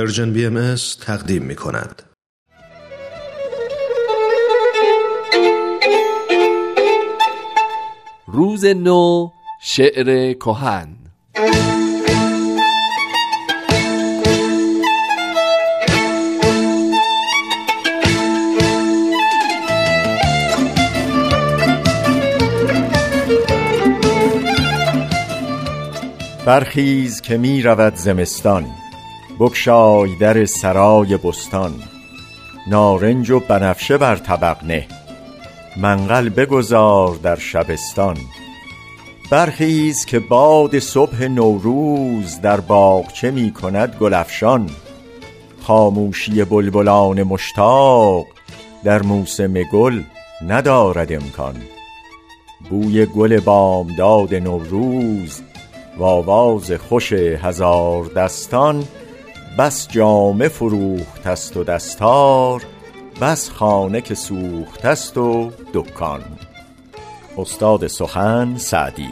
پرژن بی ام تقدیم می کند. روز نو شعر کهن برخیز که می رود زمستان بگشای در سرای بستان. نارنج و بنفشه بر طبق نه. منقل بگذار در شبستان. برخیز که باد صبح نوروز در باغچه می کند گل افشان. خاموشی بلبلان مشتاق در موسم گل ندارد امکان. بوی گل بامداد نوروز و آواز خوش هزاردستان بس جامه فروخته ست و دستار بس خانه که سوخته ست و دکان. استاد سخن سعدی